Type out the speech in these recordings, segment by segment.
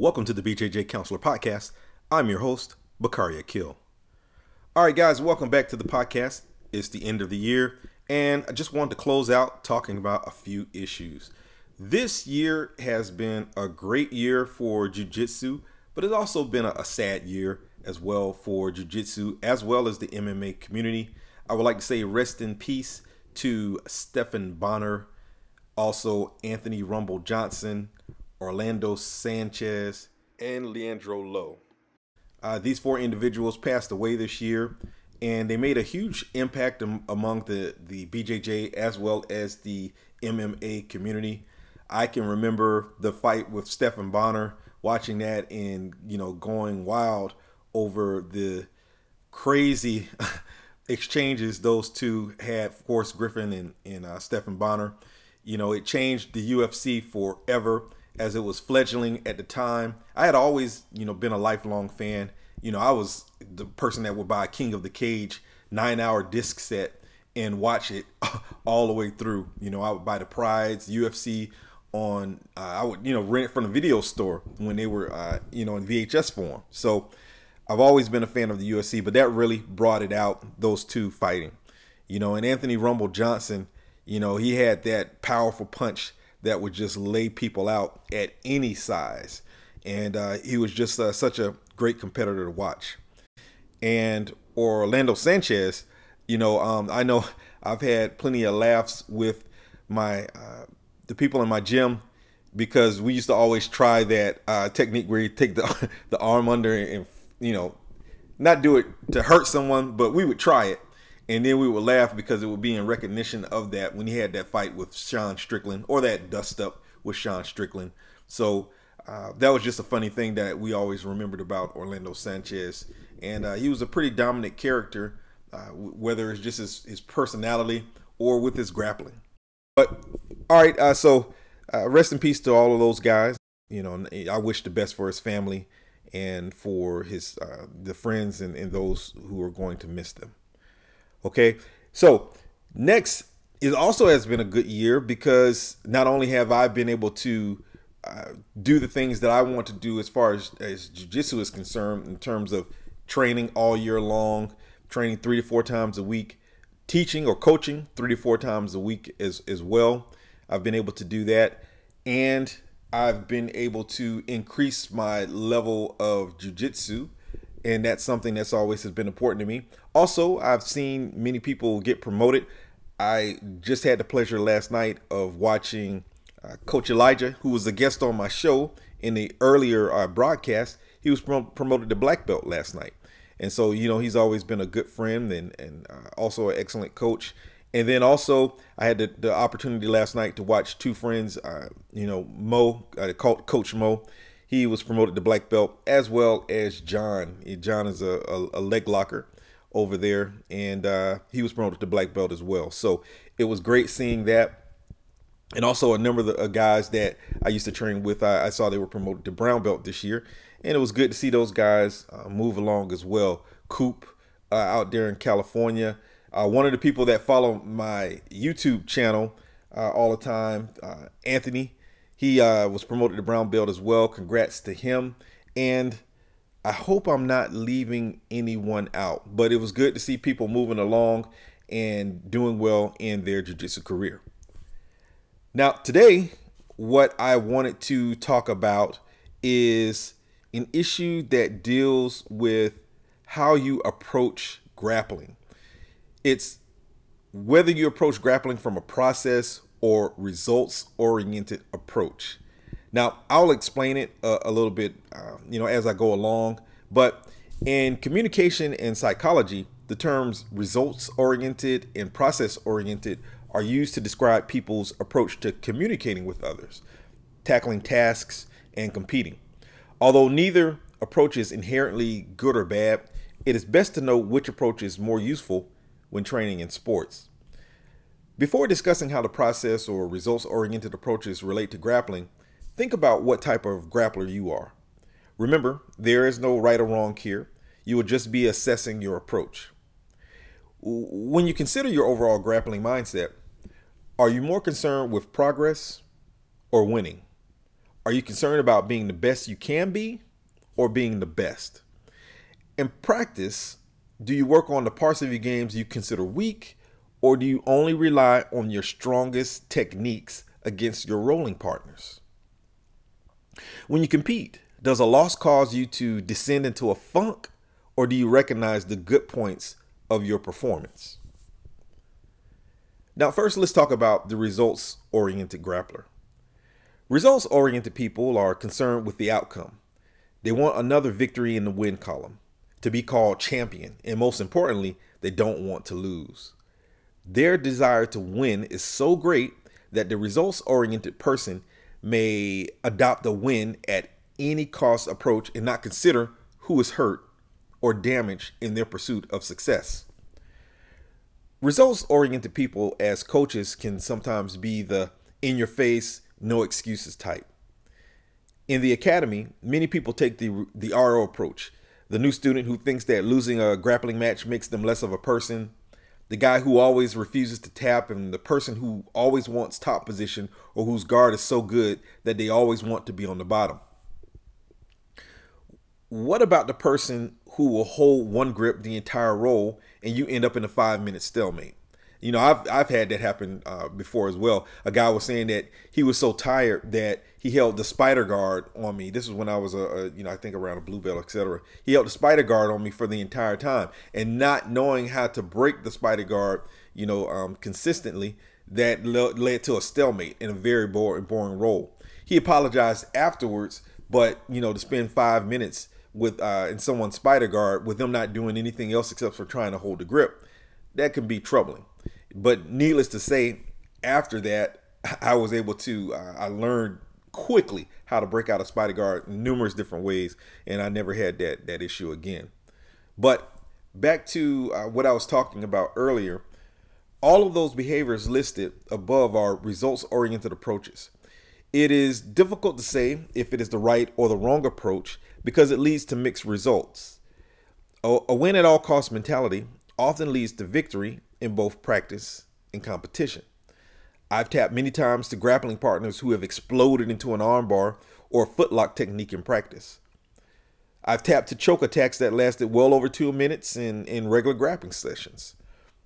Welcome to the BJJ Counselor Podcast. I'm your host, Bakari Akil. All right, guys, welcome back to the podcast. It's the end of the year, and I just wanted to close out talking about a few issues. This year has been a great year for Jiu Jitsu, but it's also been a, a sad year as well for Jiu Jitsu as well as the MMA community. I would like to say rest in peace to Stephan Bonnar, also Anthony Rumble Johnson, Orlando Sanchez, and Leandro Lo. Uh, these four individuals passed away this year, and they made a huge impact am- among the, the BJJ as well as the MMA community. I can remember the fight with Stephan Bonnar, watching that and you know going wild over the crazy exchanges those two had. Of course, Griffin and and uh, Stephan Bonnar. You know, it changed the UFC forever as it was fledgling at the time. I had always, you know, been a lifelong fan. You know, I was the person that would buy King of the Cage nine hour disc set and watch it all the way through. You know, I would buy the Prides, UFC on, uh, I would, you know, rent it from the video store when they were, uh, you know, in VHS form. So I've always been a fan of the UFC, but that really brought it out, those two fighting. You know, and Anthony Rumble Johnson, you know, he had that powerful punch that would just lay people out at any size. And uh, he was just uh, such a great competitor to watch. And Orlando Sanchez, you know, um, I know I've had plenty of laughs with my uh, the people in my gym because we used to always try that uh, technique where you take the the arm under and you know not do it to hurt someone, but we would try it and then we would laugh because it would be in recognition of that when he had that fight with Sean Strickland or that dust up with Sean Strickland. So uh, that was just a funny thing that we always remembered about Orlando Sanchez, and uh, he was a pretty dominant character, uh, whether it's just his, his personality or with his grappling. But all right, uh, so uh, rest in peace to all of those guys. You know, I wish the best for his family and for his uh, the friends and, and those who are going to miss them. Okay, so next it also has been a good year because not only have I been able to uh, do the things that I want to do as far as as jujitsu is concerned in terms of training all year long, training three to four times a week, teaching or coaching three to four times a week as as well. I've been able to do that, and I've been able to increase my level of jujitsu and that's something that's always has been important to me. Also, I've seen many people get promoted. I just had the pleasure last night of watching uh, Coach Elijah, who was a guest on my show in the earlier uh, broadcast. He was prom- promoted to black belt last night, and so you know he's always been a good friend and and uh, also an excellent coach. And then also I had the, the opportunity last night to watch two friends, uh, you know Mo, uh, Coach Mo he was promoted to black belt as well as John. John is a, a, a leg locker over there, and uh, he was promoted to black belt as well. So it was great seeing that. And also a number of the uh, guys that I used to train with, I, I, saw they were promoted to brown belt this year, and it was good to see those guys uh, move along as well. Coop uh, out there in California, uh, one of the people that follow my YouTube channel uh, all the time, Anthony. He uh, was promoted to brown belt as well. Congrats to him. And I hope I'm not leaving anyone out, but it was good to see people moving along and doing well in their jiu-jitsu career. Now, today, what I wanted to talk about is an issue that deals with how you approach grappling. It's whether you approach grappling from a process or results oriented approach. Now, I'll explain it a, a little bit, uh, you know, as I go along. But in communication and psychology, the terms results oriented and process oriented are used to describe people's approach to communicating with others, tackling tasks, and competing. Although neither approach is inherently good or bad, it is best to know which approach is more useful when training in sports. Before discussing how the process or results oriented approaches relate to grappling, think about what type of grappler you are. Remember, there is no right or wrong here. You will just be assessing your approach. When you consider your overall grappling mindset, are you more concerned with progress or winning? Are you concerned about being the best you can be or being the best? In practice, do you work on the parts of your games you consider weak or do you only rely on your strongest techniques against your rolling partners? When you compete, does a loss cause you to descend into a funk or do you recognize the good points of your performance? Now, first, let's talk about the results oriented grappler. Results oriented people are concerned with the outcome. They want another victory in the win column, to be called champion, and most importantly, they don't want to lose. Their desire to win is so great that the results oriented person may adopt a win at any cost approach and not consider who is hurt or damaged in their pursuit of success. Results oriented people, as coaches, can sometimes be the in your face, no excuses type. In the academy, many people take the, the RO approach. The new student who thinks that losing a grappling match makes them less of a person, the guy who always refuses to tap and the person who always wants top position or whose guard is so good that they always want to be on the bottom. What about the person who will hold one grip the entire roll and you end up in a five minute stalemate? You know, I've I've had that happen uh, before as well. A guy was saying that he was so tired that he held the spider guard on me. This was when I was a, a you know I think around a blue belt, etc. He held the spider guard on me for the entire time, and not knowing how to break the spider guard, you know, um, consistently, that le- led to a stalemate in a very boring, boring roll. He apologized afterwards, but you know, to spend five minutes with uh, in someone's spider guard with them not doing anything else except for trying to hold the grip, that can be troubling. But needless to say, after that, I was able to, I learned quickly how to break out a spider guard numerous different ways, and I never had that that issue again. But back to uh, what I was talking about earlier, all of those behaviors listed above are results-oriented approaches. It is difficult to say if it is the right or the wrong approach because it leads to mixed results. A, a win at all cost mentality often leads to victory in both practice and competition. I've tapped many times to grappling partners who have exploded into an armbar or footlock technique in practice. I've tapped to choke attacks that lasted well over two minutes in, in regular grappling sessions.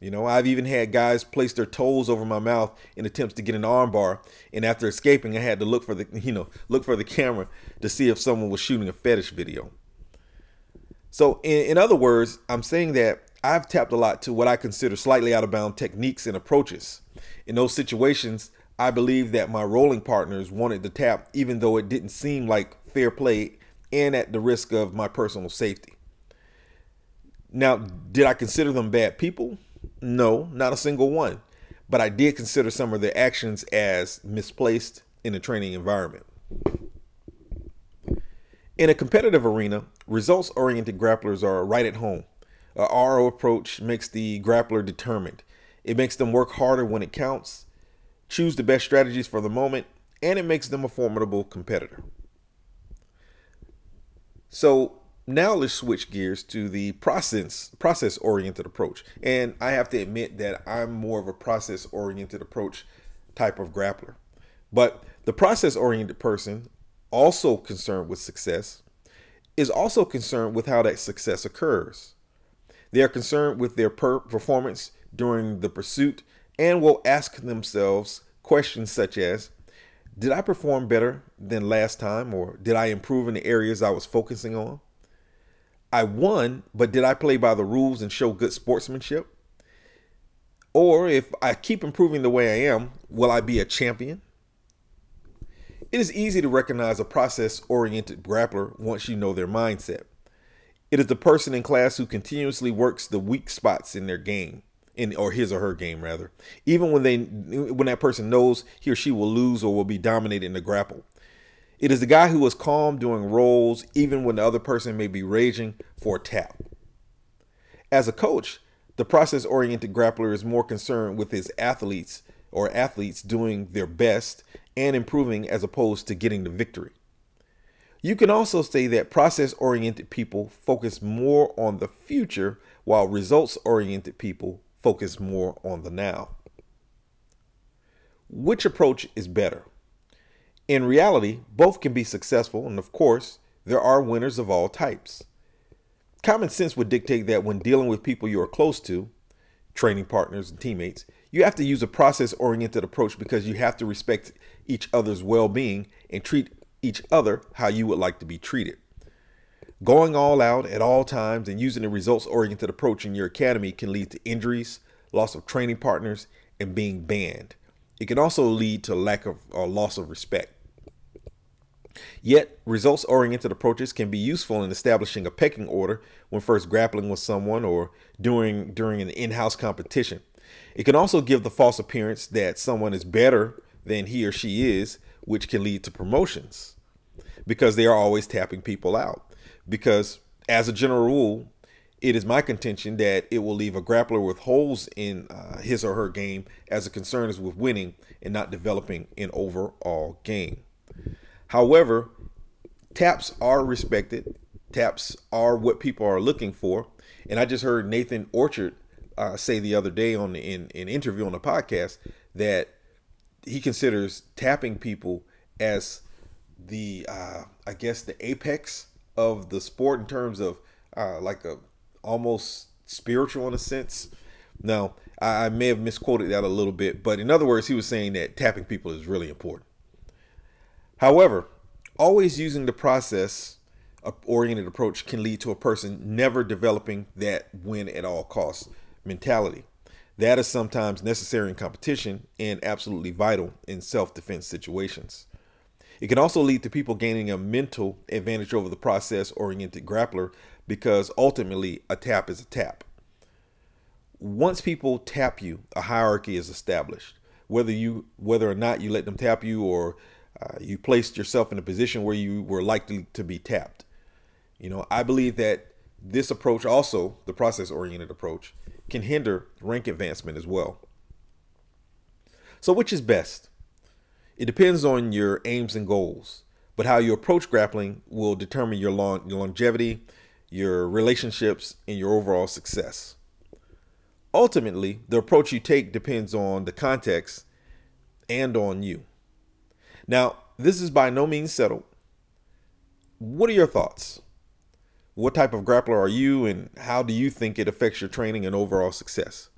You know, I've even had guys place their toes over my mouth in attempts to get an armbar, and after escaping, I had to look for the you know look for the camera to see if someone was shooting a fetish video. So, in, in other words, I'm saying that I've tapped a lot to what I consider slightly out of bound techniques and approaches. In those situations, I believe that my rolling partners wanted to tap even though it didn't seem like fair play and at the risk of my personal safety. Now, did I consider them bad people? No, not a single one. But I did consider some of their actions as misplaced in a training environment. In a competitive arena, results oriented grapplers are right at home. A RO approach makes the grappler determined. It makes them work harder when it counts, choose the best strategies for the moment, and it makes them a formidable competitor. So now let's switch gears to the process process oriented approach. And I have to admit that I'm more of a process oriented approach type of grappler. But the process oriented person, also concerned with success, is also concerned with how that success occurs. They are concerned with their per- performance during the pursuit and will ask themselves questions such as Did I perform better than last time, or did I improve in the areas I was focusing on? I won, but did I play by the rules and show good sportsmanship? Or if I keep improving the way I am, will I be a champion? It is easy to recognize a process oriented grappler once you know their mindset. It is the person in class who continuously works the weak spots in their game, in or his or her game rather, even when they when that person knows he or she will lose or will be dominated in the grapple. It is the guy who is calm doing rolls, even when the other person may be raging for a tap. As a coach, the process oriented grappler is more concerned with his athletes or athletes doing their best and improving as opposed to getting the victory. You can also say that process oriented people focus more on the future, while results oriented people focus more on the now. Which approach is better? In reality, both can be successful, and of course, there are winners of all types. Common sense would dictate that when dealing with people you are close to, training partners and teammates, you have to use a process oriented approach because you have to respect each other's well being and treat each other how you would like to be treated. Going all out at all times and using a results oriented approach in your academy can lead to injuries, loss of training partners, and being banned. It can also lead to lack of or loss of respect. Yet, results oriented approaches can be useful in establishing a pecking order when first grappling with someone or during, during an in house competition. It can also give the false appearance that someone is better than he or she is, which can lead to promotions because they are always tapping people out. Because, as a general rule, it is my contention that it will leave a grappler with holes in uh, his or her game as a concern is with winning and not developing an overall game. However, taps are respected. Taps are what people are looking for. And I just heard Nathan Orchard uh, say the other day on the, in an interview on a podcast that he considers tapping people as the uh, I guess the apex of the sport in terms of uh, like a almost spiritual in a sense. Now I, I may have misquoted that a little bit, but in other words, he was saying that tapping people is really important. However, always using the process oriented approach can lead to a person never developing that win at all costs mentality. That is sometimes necessary in competition and absolutely vital in self defense situations. It can also lead to people gaining a mental advantage over the process oriented grappler because ultimately a tap is a tap. Once people tap you, a hierarchy is established. Whether you whether or not you let them tap you or uh, you placed yourself in a position where you were likely to be tapped. You know, I believe that this approach also, the process oriented approach, can hinder rank advancement as well. So, which is best? It depends on your aims and goals, but how you approach grappling will determine your, long, your longevity, your relationships, and your overall success. Ultimately, the approach you take depends on the context and on you. Now, this is by no means settled. What are your thoughts? What type of grappler are you, and how do you think it affects your training and overall success?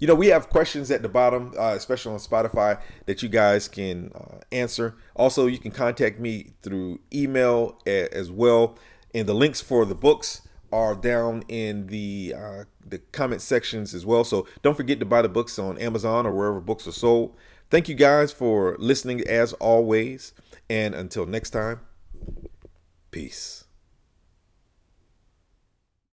You know, we have questions at the bottom, uh, especially on Spotify, that you guys can uh, answer. Also, you can contact me through email a- as well. And the links for the books are down in the uh, the comment sections as well. So don't forget to buy the books on Amazon or wherever books are sold. Thank you guys for listening as always. And until next time, peace.